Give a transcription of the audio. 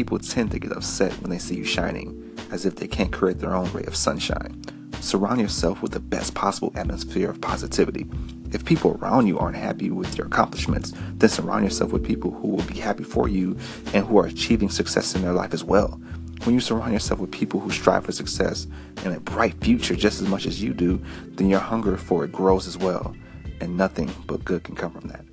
people tend to get upset when they see you shining, as if they can't create their own ray of sunshine. Surround yourself with the best possible atmosphere of positivity. If people around you aren't happy with your accomplishments, then surround yourself with people who will be happy for you and who are achieving success in their life as well. When you surround yourself with people who strive for success and a bright future just as much as you do, then your hunger for it grows as well, and nothing but good can come from that.